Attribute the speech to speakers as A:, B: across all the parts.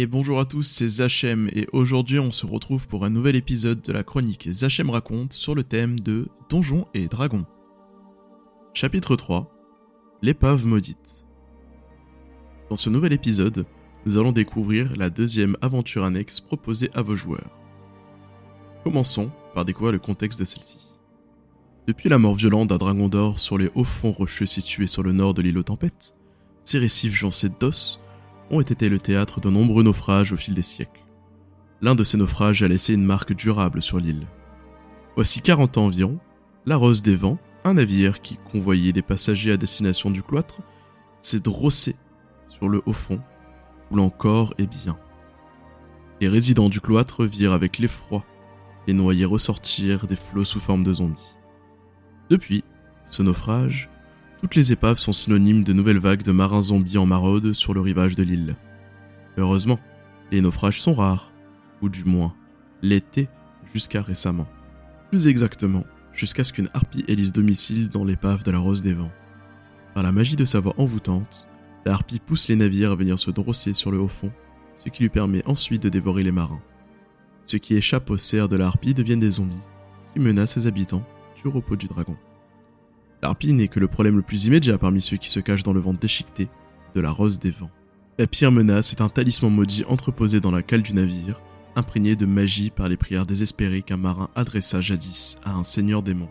A: Et bonjour à tous, c'est Zachem et aujourd'hui on se retrouve pour un nouvel épisode de la chronique Zachem raconte sur le thème de Donjons et Dragons. Chapitre 3 L'épave maudite. Dans ce nouvel épisode, nous allons découvrir la deuxième aventure annexe proposée à vos joueurs. Commençons par découvrir le contexte de celle-ci. Depuis la mort violente d'un dragon d'or sur les hauts fonds rocheux situés sur le nord de l'île aux tempêtes, ces récifs joncés d'os ont été le théâtre de nombreux naufrages au fil des siècles. L'un de ces naufrages a laissé une marque durable sur l'île. Voici 40 ans environ, la Rose des Vents, un navire qui convoyait des passagers à destination du cloître, s'est drossé sur le haut fond, où l'encore est bien. Les résidents du cloître virent avec l'effroi les noyés ressortir des flots sous forme de zombies. Depuis ce naufrage, toutes les épaves sont synonymes de nouvelles vagues de marins zombies en maraude sur le rivage de l'île. Heureusement, les naufrages sont rares, ou du moins, l'étaient jusqu'à récemment. Plus exactement, jusqu'à ce qu'une harpie élise domicile dans l'épave de la Rose des Vents. Par la magie de sa voix envoûtante, la harpie pousse les navires à venir se drosser sur le haut fond, ce qui lui permet ensuite de dévorer les marins. Ceux qui échappent au cerf de la harpie deviennent des zombies, qui menacent ses habitants du repos du dragon. L'harpie n'est que le problème le plus immédiat parmi ceux qui se cachent dans le vent déchiqueté de la rose des vents. La pire menace est un talisman maudit entreposé dans la cale du navire, imprégné de magie par les prières désespérées qu'un marin adressa jadis à un seigneur démon.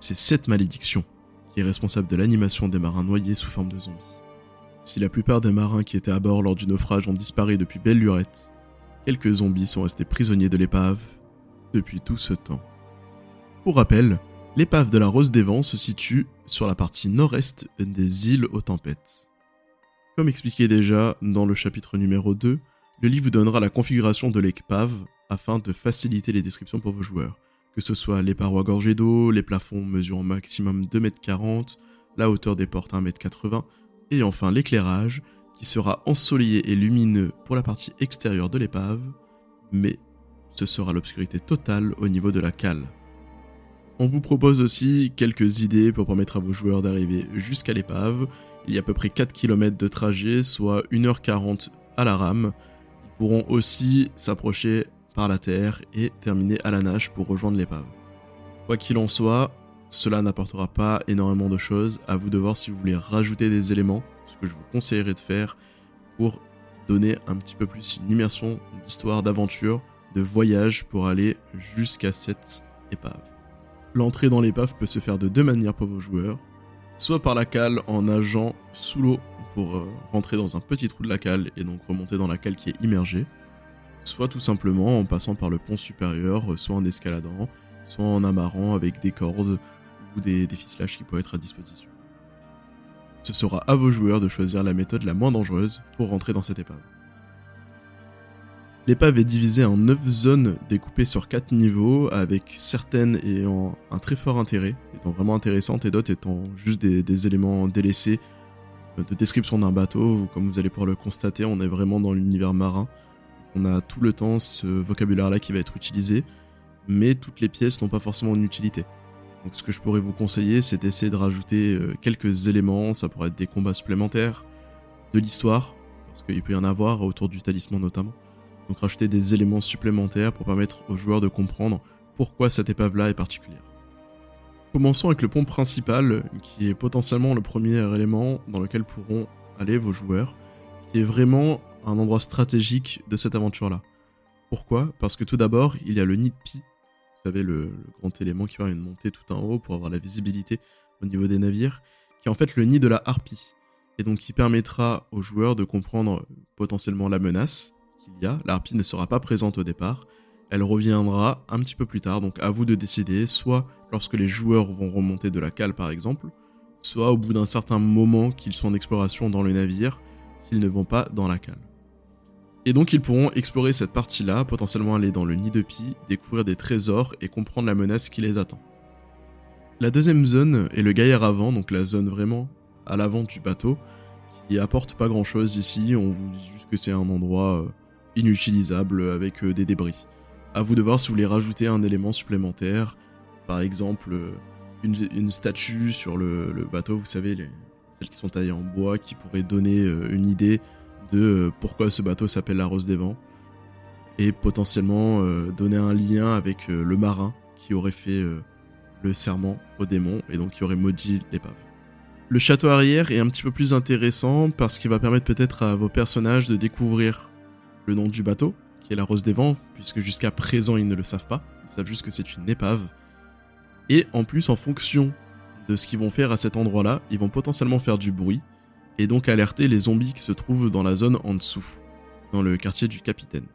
A: C'est cette malédiction qui est responsable de l'animation des marins noyés sous forme de zombies. Si la plupart des marins qui étaient à bord lors du naufrage ont disparu depuis belle lurette, quelques zombies sont restés prisonniers de l'épave depuis tout ce temps. Pour rappel, L'épave de la Rose des Vents se situe sur la partie nord-est des îles aux tempêtes. Comme expliqué déjà dans le chapitre numéro 2, le livre vous donnera la configuration de l'épave afin de faciliter les descriptions pour vos joueurs, que ce soit les parois gorgées d'eau, les plafonds mesurant maximum 2,40 m, la hauteur des portes 1,80 m, et enfin l'éclairage, qui sera ensoleillé et lumineux pour la partie extérieure de l'épave, mais ce sera l'obscurité totale au niveau de la cale. On vous propose aussi quelques idées pour permettre à vos joueurs d'arriver jusqu'à l'épave. Il y a à peu près 4 km de trajet, soit 1h40 à la rame. Ils pourront aussi s'approcher par la terre et terminer à la nage pour rejoindre l'épave. Quoi qu'il en soit, cela n'apportera pas énormément de choses. À vous de voir si vous voulez rajouter des éléments, ce que je vous conseillerais de faire pour donner un petit peu plus une immersion d'histoire, d'aventure, de voyage pour aller jusqu'à cette épave. L'entrée dans l'épave peut se faire de deux manières pour vos joueurs, soit par la cale en nageant sous l'eau pour euh, rentrer dans un petit trou de la cale et donc remonter dans la cale qui est immergée, soit tout simplement en passant par le pont supérieur, euh, soit en escaladant, soit en amarrant avec des cordes ou des, des ficelages qui peuvent être à disposition. Ce sera à vos joueurs de choisir la méthode la moins dangereuse pour rentrer dans cette épave. L'épave est divisée en 9 zones découpées sur 4 niveaux, avec certaines ayant un très fort intérêt, étant vraiment intéressantes, et d'autres étant juste des, éléments délaissés euh, de description d'un bateau, comme vous allez pouvoir le constater, on est vraiment dans l'univers marin. On a tout le temps ce vocabulaire-là qui va être utilisé, mais toutes les pièces n'ont pas forcément une utilité. Donc ce que je pourrais vous conseiller, c'est d'essayer de rajouter euh, quelques éléments, ça pourrait être des combats supplémentaires, de l'histoire, parce qu'il peut y en avoir autour du talisman notamment donc rajouter des éléments supplémentaires pour permettre aux joueurs de comprendre pourquoi cette épave-là est particulière. Commençons avec le pont principal, qui est potentiellement le premier élément dans lequel pourront aller vos joueurs, qui est vraiment un endroit stratégique de cette aventure-là. Pourquoi? Parce que tout d'abord, il y a le nid de Pi, vous savez, le, grand élément qui permet de monter tout en haut pour avoir la visibilité au niveau des navires, qui est en fait le nid de la harpie, et donc qui permettra aux joueurs de comprendre potentiellement la menace, y a, la harpie ne sera pas présente au départ, elle reviendra un petit peu plus tard, donc à vous de décider, soit lorsque les joueurs vont remonter de la cale par exemple, soit au bout d'un certain moment qu'ils sont en exploration dans le navire, s'ils ne vont pas dans la cale. Et donc ils pourront explorer cette partie-là, potentiellement aller dans le nid de Pi, découvrir des trésors et comprendre la menace qui les attend. La deuxième zone est le gaillard avant, donc la zone vraiment à l'avant du bateau, qui apporte pas grand chose ici, on vous dit juste que c'est un endroit euh, inutilisable avec euh, des débris. À vous de voir si vous voulez rajouter un élément supplémentaire, par exemple euh, une, statue sur le, bateau, vous savez, les, celles qui sont taillées en bois, qui pourrait donner euh, une idée de pourquoi ce bateau s'appelle la Rose des Vents, et potentiellement donner un lien avec le marin qui aurait fait le serment au démon, et donc qui aurait maudit l'épave. Le château arrière est un petit peu plus intéressant parce qu'il va permettre peut-être à vos personnages de découvrir le nom du bateau, qui est la Rose des Vents, puisque jusqu'à présent ils ne le savent pas, ils savent juste que c'est une épave. Et en plus, en fonction de ce qu'ils vont faire à cet endroit-là, ils vont potentiellement faire du bruit, et donc alerter les zombies qui se trouvent dans la zone en dessous, dans le quartier du capitaine.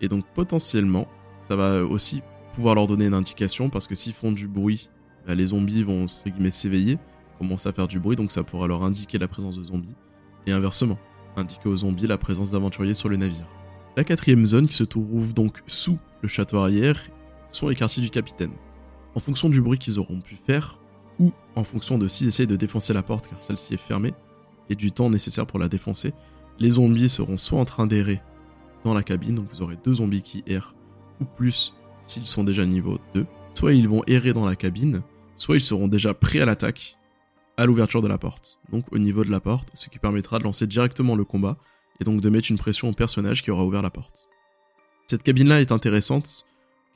A: Et donc potentiellement, ça va aussi pouvoir leur donner une indication, parce que s'ils font du bruit, bah, les zombies vont s'éveiller, commencer à faire du bruit, donc ça pourra leur indiquer la présence de zombies, et inversement, indiquer aux zombies la présence d'aventuriers sur le navire. La quatrième zone, qui se trouve donc sous le château arrière, sont les quartiers du capitaine. En fonction du bruit qu'ils auront pu faire, ou en fonction de s'ils essayent de défoncer la porte car celle-ci est fermée, et du temps nécessaire pour la défoncer, les zombies seront soit en train d'errer dans la cabine, donc vous aurez deux zombies qui errent, ou plus s'ils sont déjà niveau 2, soit ils vont errer dans la cabine, soit ils seront déjà prêts à l'attaque à l'ouverture de la porte, donc au niveau de la porte, ce qui permettra de lancer directement le combat et donc de mettre une pression au personnage qui aura ouvert la porte. Cette cabine-là est intéressante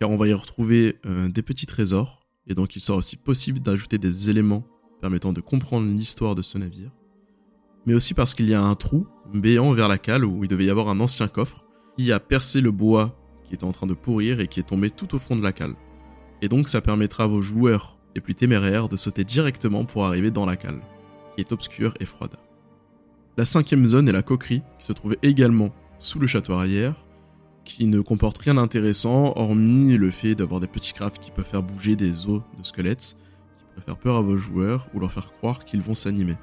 A: car on va y retrouver euh, des petits trésors, et donc il sera aussi possible d'ajouter des éléments permettant de comprendre l'histoire de ce navire, mais aussi parce qu'il y a un trou béant vers la cale où il devait y avoir un ancien coffre qui a percé le bois qui était en train de pourrir et qui est tombé tout au fond de la cale. Et donc ça permettra à vos joueurs les plus téméraires de sauter directement pour arriver dans la cale, qui est obscure et froide. La cinquième zone est la coquerie, qui se trouve également sous le château arrière, qui ne comporte rien d'intéressant, hormis le fait d'avoir des petits crafts qui peuvent faire bouger des os de squelettes, qui pourraient faire peur à vos joueurs ou leur faire croire qu'ils vont s'animer.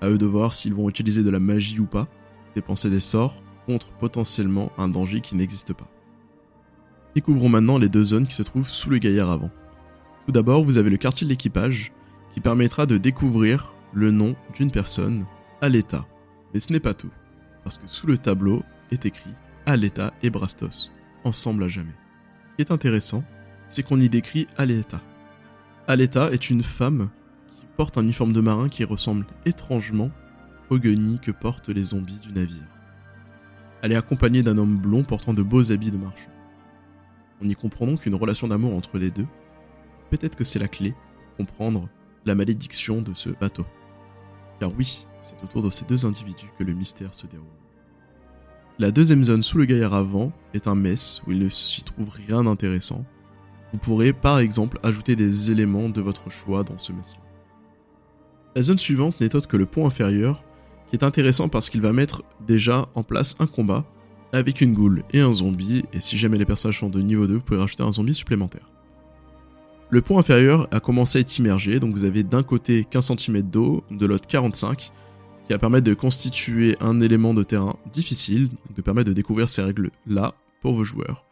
A: À eux de voir s'ils vont utiliser de la magie ou pas, dépenser des sorts contre potentiellement un danger qui n'existe pas. Découvrons maintenant les deux zones qui se trouvent sous le gaillard avant. Tout d'abord, vous avez le quartier de l'équipage, qui permettra de découvrir le nom d'une personne à l'état mais ce n'est pas tout, parce que sous le tableau est écrit Aleta et Brastos, ensemble à jamais. Ce qui est intéressant, c'est qu'on y décrit Aleta. Aleta est une femme qui porte un uniforme de marin qui ressemble étrangement aux guenilles que portent les zombies du navire. Elle est accompagnée d'un homme blond portant de beaux habits de marchand. On y comprend donc une relation d'amour entre les deux. Peut-être que c'est la clé pour comprendre la malédiction de ce bateau. Car oui, c'est autour de ces deux individus que le mystère se déroule. La deuxième zone sous le gaillard avant est un mess où il ne s'y trouve rien d'intéressant. Vous pourrez par exemple ajouter des éléments de votre choix dans ce mess. La zone suivante n'est autre que le pont inférieur, qui est intéressant parce qu'il va mettre déjà en place un combat avec une goule et un zombie, et si jamais les personnages sont de niveau 2, vous pouvez rajouter un zombie supplémentaire. Le pont inférieur a commencé à être immergé, donc vous avez d'un côté 15 cm d'eau, de l'autre 45, qui va permettre de constituer un élément de terrain difficile, de permettre de découvrir ces règles-là pour vos joueurs.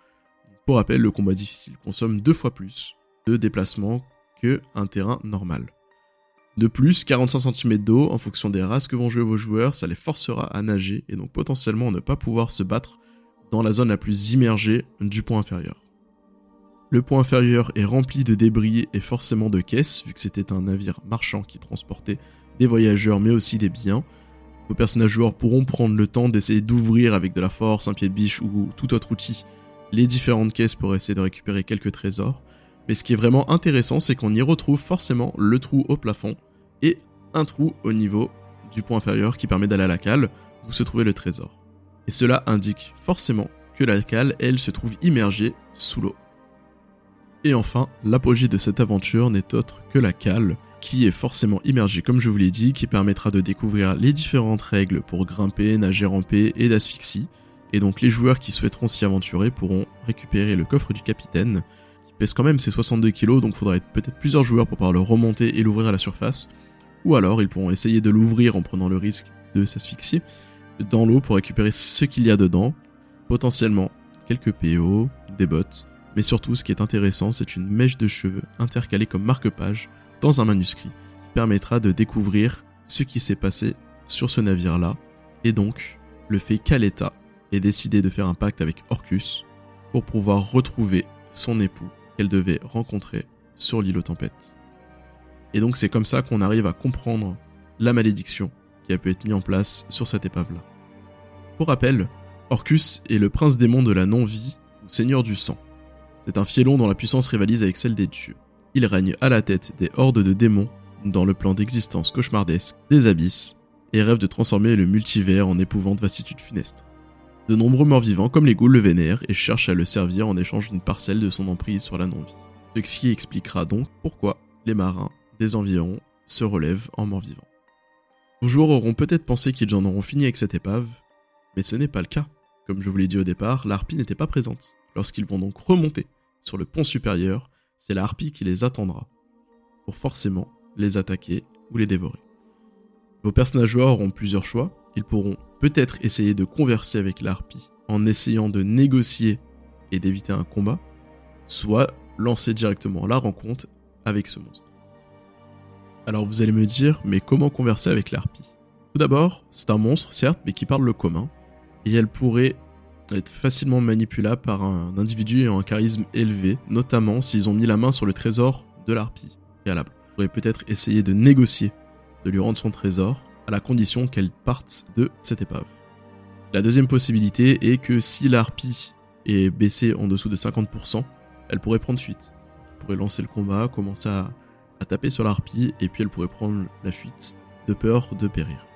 A: Pour rappel, le combat difficile consomme deux fois plus de déplacement que un terrain normal. De plus, 45 cm d'eau, en fonction des races que vont jouer vos joueurs, ça les forcera à nager et donc potentiellement ne pas pouvoir se battre dans la zone la plus immergée du point inférieur. Le point inférieur est rempli de débris et forcément de caisses, vu que c'était un navire marchand qui transportait des voyageurs mais aussi des biens. Vos personnages joueurs pourront prendre le temps d'essayer d'ouvrir avec de la force, un pied de biche ou tout autre outil les différentes caisses pour essayer de récupérer quelques trésors. Mais ce qui est vraiment intéressant, c'est qu'on y retrouve forcément le trou au plafond et un trou au niveau du point inférieur qui permet d'aller à la cale où se trouvait le trésor. Et cela indique forcément que la cale, elle, se trouve immergée sous l'eau. Et enfin, l'apogée de cette aventure n'est autre que la cale, qui est forcément immergé comme je vous l'ai dit, qui permettra de découvrir les différentes règles pour grimper, nager, ramper et d'asphyxie. Et donc les joueurs qui souhaiteront s'y aventurer pourront récupérer le coffre du capitaine, qui pèse quand même ses 62 kg, donc il faudra être peut-être plusieurs joueurs pour pouvoir le remonter et l'ouvrir à la surface. Ou alors ils pourront essayer de l'ouvrir en prenant le risque de s'asphyxier dans l'eau pour récupérer ce qu'il y a dedans, potentiellement quelques PO, des bottes, mais surtout ce qui est intéressant c'est une mèche de cheveux intercalée comme marque-page dans un manuscrit qui permettra de découvrir ce qui s'est passé sur ce navire-là, et donc le fait qu'Aleta ait décidé de faire un pacte avec Orcus pour pouvoir retrouver son époux qu'elle devait rencontrer sur l'île aux tempêtes. Et donc c'est comme ça qu'on arrive à comprendre la malédiction qui a pu être mise en place sur cette épave-là. Pour rappel, Orcus est le prince démon de la non-vie, ou seigneur du sang. C'est un fielon dont la puissance rivalise avec celle des dieux. Il règne à la tête des hordes de démons dans le plan d'existence cauchemardesque des abysses et rêve de transformer le multivers en épouvante vastitude funeste. De nombreux morts-vivants comme les ghouls le vénèrent et cherchent à le servir en échange d'une parcelle de son emprise sur la non-vie. Ce qui expliquera donc pourquoi les marins des environs se relèvent en morts-vivants. Vos joueurs auront peut-être pensé qu'ils en auront fini avec cette épave, mais ce n'est pas le cas. Comme je vous l'ai dit au départ, la harpie n'était pas présente. Lorsqu'ils vont donc remonter sur le pont supérieur, c'est la harpie qui les attendra, pour forcément les attaquer ou les dévorer. Vos personnages joueurs auront plusieurs choix, ils pourront peut-être essayer de converser avec la en essayant de négocier et d'éviter un combat, soit lancer directement la rencontre avec ce monstre. Alors vous allez me dire, mais comment converser avec l'harpie? Tout d'abord, c'est un monstre, certes, mais qui parle le commun, et elle pourrait être facilement manipulable par un individu ayant un charisme élevé, notamment s'ils ont mis la main sur le trésor de l'harpie préalable. Vous pourrez peut-être essayer de négocier, de lui rendre son trésor, à la condition qu'elle parte de cette épave. La deuxième possibilité est que si l'harpie est baissée en dessous de 50%, elle pourrait prendre fuite. Elle pourrait lancer le combat, commencer à, à taper sur l'harpie, et puis elle pourrait prendre la fuite de peur de périr.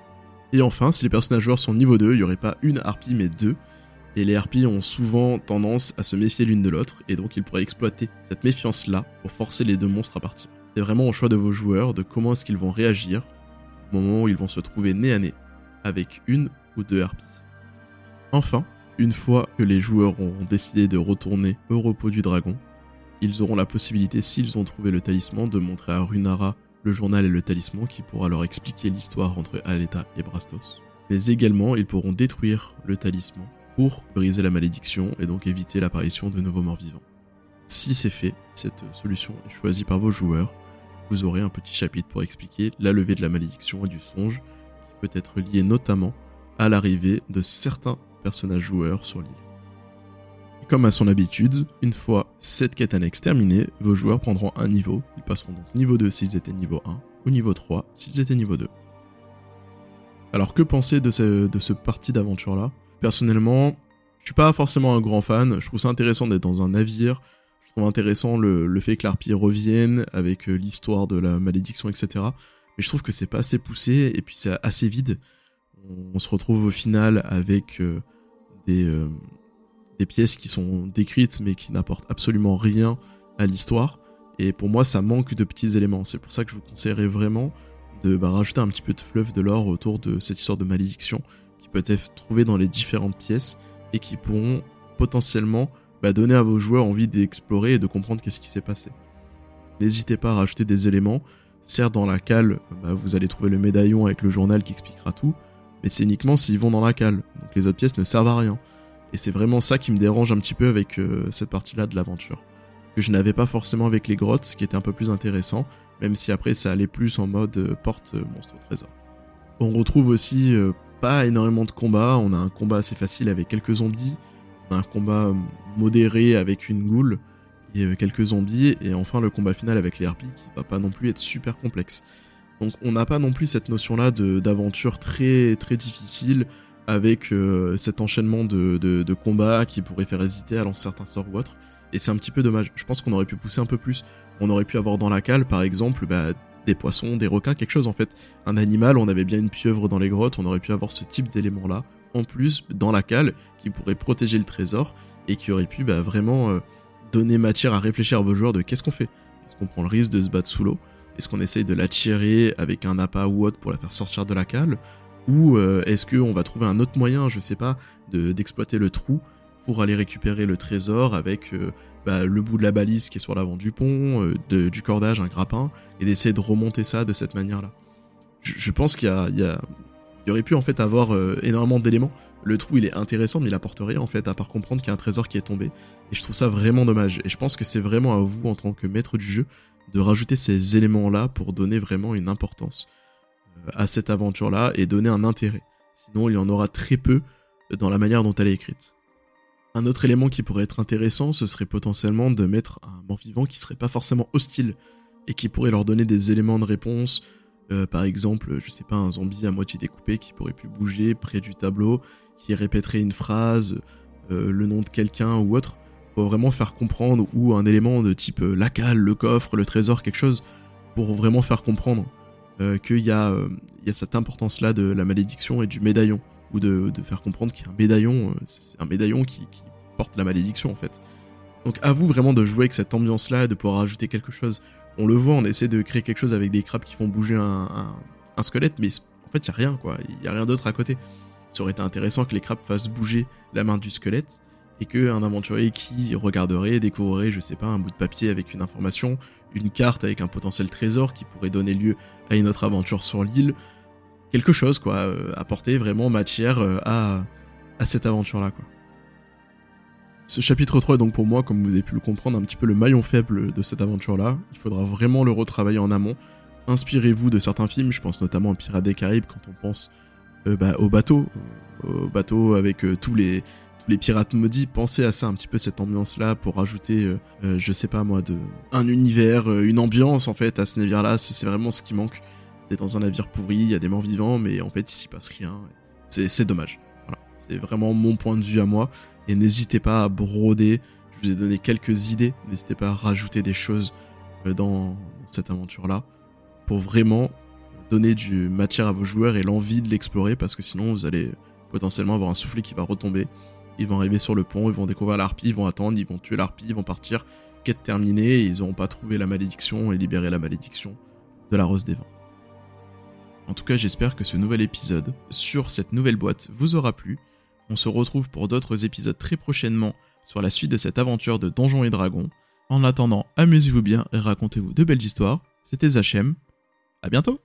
A: Et enfin, si les personnages joueurs sont niveau 2, il n'y aurait pas une harpie mais deux, et les harpies ont souvent tendance à se méfier l'une de l'autre, et donc ils pourraient exploiter cette méfiance-là pour forcer les deux monstres à partir. C'est vraiment au choix de vos joueurs de comment est-ce qu'ils vont réagir au moment où ils vont se trouver nez à nez avec une ou deux harpies. Enfin, une fois que les joueurs auront décidé de retourner au repos du dragon, ils auront la possibilité, s'ils ont trouvé le talisman, de montrer à Runara le journal et le talisman qui pourra leur expliquer l'histoire entre Aleta et Brastos. Mais également, ils pourront détruire le talisman pour briser la malédiction et donc éviter l'apparition de nouveaux morts vivants. Si c'est fait, cette solution est choisie par vos joueurs, vous aurez un petit chapitre pour expliquer la levée de la malédiction et du songe, qui peut être lié notamment à l'arrivée de certains personnages joueurs sur l'île. Comme à son habitude, une fois cette quête annexe terminée, vos joueurs prendront un niveau, ils passeront donc niveau 2 s'ils étaient niveau 1, ou niveau 3 s'ils étaient niveau 2. Alors que penser de ce, de ce parti d'aventure là Personnellement, je suis pas forcément un grand fan. Je trouve ça intéressant d'être dans un navire. Je trouve intéressant le, fait que l'harpie revienne avec euh, l'histoire de la malédiction, etc. Mais je trouve que c'est pas assez poussé et puis c'est assez vide. On, se retrouve au final avec euh, des, euh, des pièces qui sont décrites mais qui n'apportent absolument rien à l'histoire. Et pour moi, ça manque de petits éléments. C'est pour ça que je vous conseillerais vraiment de bah, rajouter un petit peu de fleuve de l'or autour de cette histoire de malédiction peut être dans les différentes pièces et qui pourront potentiellement bah, donner à vos joueurs envie d'explorer et de comprendre qu'est-ce qui s'est passé. N'hésitez pas à rajouter des éléments. Certes, dans la cale, bah, vous allez trouver le médaillon avec le journal qui expliquera tout, mais c'est uniquement s'ils vont dans la cale. Donc les autres pièces ne servent à rien. Et c'est vraiment ça qui me dérange un petit peu avec euh, cette partie-là de l'aventure. Que je n'avais pas forcément avec les grottes, ce qui était un peu plus intéressant, même si après ça allait plus en mode euh, porte euh, monstre trésor. On retrouve aussi pas énormément de combats. On a un combat assez facile avec quelques zombies. On a un combat modéré avec une goule et euh, quelques zombies. Et enfin le combat final avec les harpies qui va pas non plus être super complexe. Donc on n'a pas non plus cette notion-là d'aventure très très difficile avec euh, cet enchaînement de, de, combats qui pourrait faire hésiter à lancer certains sorts ou autres. Et c'est un petit peu dommage. Je pense qu'on aurait pu pousser un peu plus. On aurait pu avoir dans la cale, par exemple, bah, des poissons, des requins, quelque chose en fait. Un animal, on avait bien une pieuvre dans les grottes, on aurait pu avoir ce type d'élément là, en plus dans la cale, qui pourrait protéger le trésor et qui aurait pu bah, vraiment euh, donner matière à réfléchir à vos joueurs de qu'est-ce qu'on fait. Est-ce qu'on prend le risque de se battre sous l'eau? Est-ce qu'on essaye de l'attirer avec un appât ou autre pour la faire sortir de la cale? Ou euh, est-ce qu'on va trouver un autre moyen, je sais pas, d'exploiter le trou pour aller récupérer le trésor avec euh, bah, le bout de la balise qui est sur l'avant du pont, euh, du cordage, un grappin, et d'essayer de remonter ça de cette manière-là. Je, pense qu'il y, y, aurait pu en fait avoir euh, énormément d'éléments. Le trou il est intéressant, mais il apporte rien en fait, à part comprendre qu'il y a un trésor qui est tombé. Et je trouve ça vraiment dommage. Et je pense que c'est vraiment à vous en tant que maître du jeu de rajouter ces éléments-là pour donner vraiment une importance à cette aventure-là et donner un intérêt. Sinon, il y en aura très peu dans la manière dont elle est écrite. Un autre élément qui pourrait être intéressant, ce serait potentiellement de mettre un mort-vivant qui serait pas forcément hostile et qui pourrait leur donner des éléments de réponse Euh, par exemple, je sais pas, un zombie à moitié découpé qui pourrait plus bouger près du tableau, qui répéterait une phrase, euh, le nom de quelqu'un ou autre, pour vraiment faire comprendre, ou un élément de type euh, la cale, le coffre, le trésor, quelque chose, pour vraiment faire comprendre qu'il y, a, y a cette importance-là de la malédiction et du médaillon, ou de, faire comprendre qu'il y a un médaillon, c'est un médaillon qui, porte la malédiction en fait. Donc à vous vraiment de jouer avec cette ambiance-là de pouvoir ajouter quelque chose. On le voit, on essaie de créer quelque chose avec des crabes qui font bouger un, un squelette, mais en fait il y a rien quoi, il y a rien d'autre à côté ça aurait été intéressant que les crabes fassent bouger la main du squelette et qu'un aventurier qui regarderait, découvrirait, je sais pas, un bout de papier avec une information, une carte avec un potentiel trésor qui pourrait donner lieu à une autre aventure sur l'île, quelque chose quoi, euh, apporter vraiment matière euh, à, à cette aventure là quoi. Ce chapitre 3 est donc pour moi, comme vous avez pu le comprendre, un petit peu le maillon faible de cette aventure-là. Il faudra vraiment le retravailler en amont. Inspirez-vous de certains films, je pense notamment à Pirates des Caraïbes quand on pense euh, bah, au bateau, au bateau avec tous les les pirates maudits, pensez à ça un petit peu cette ambiance là pour rajouter, euh, je sais pas moi, de un univers, une ambiance en fait à ce navire là. C'est vraiment ce qui manque. Est dans un navire pourri, il y a des morts vivants, mais en fait il s'y passe rien. C'est dommage. Voilà. C'est vraiment mon point de vue à moi. Et n'hésitez pas à broder. Je vous ai donné quelques idées. N'hésitez pas à rajouter des choses dans cette aventure là pour vraiment donner du matière à vos joueurs et l'envie de l'explorer parce que sinon vous allez potentiellement avoir un soufflet qui va retomber. Ils vont arriver sur le pont, ils vont découvrir l'harpie, ils vont attendre, ils vont tuer l'harpie, ils vont partir, quête terminée, ils n'auront pas trouvé la malédiction et libéré la malédiction de la Rose des Vents. En tout cas, j'espère que ce nouvel épisode sur cette nouvelle boîte vous aura plu. On se retrouve pour d'autres épisodes très prochainement sur la suite de cette aventure de Donjons et Dragons. En attendant, amusez-vous bien et racontez-vous de belles histoires. C'était Zachem. À bientôt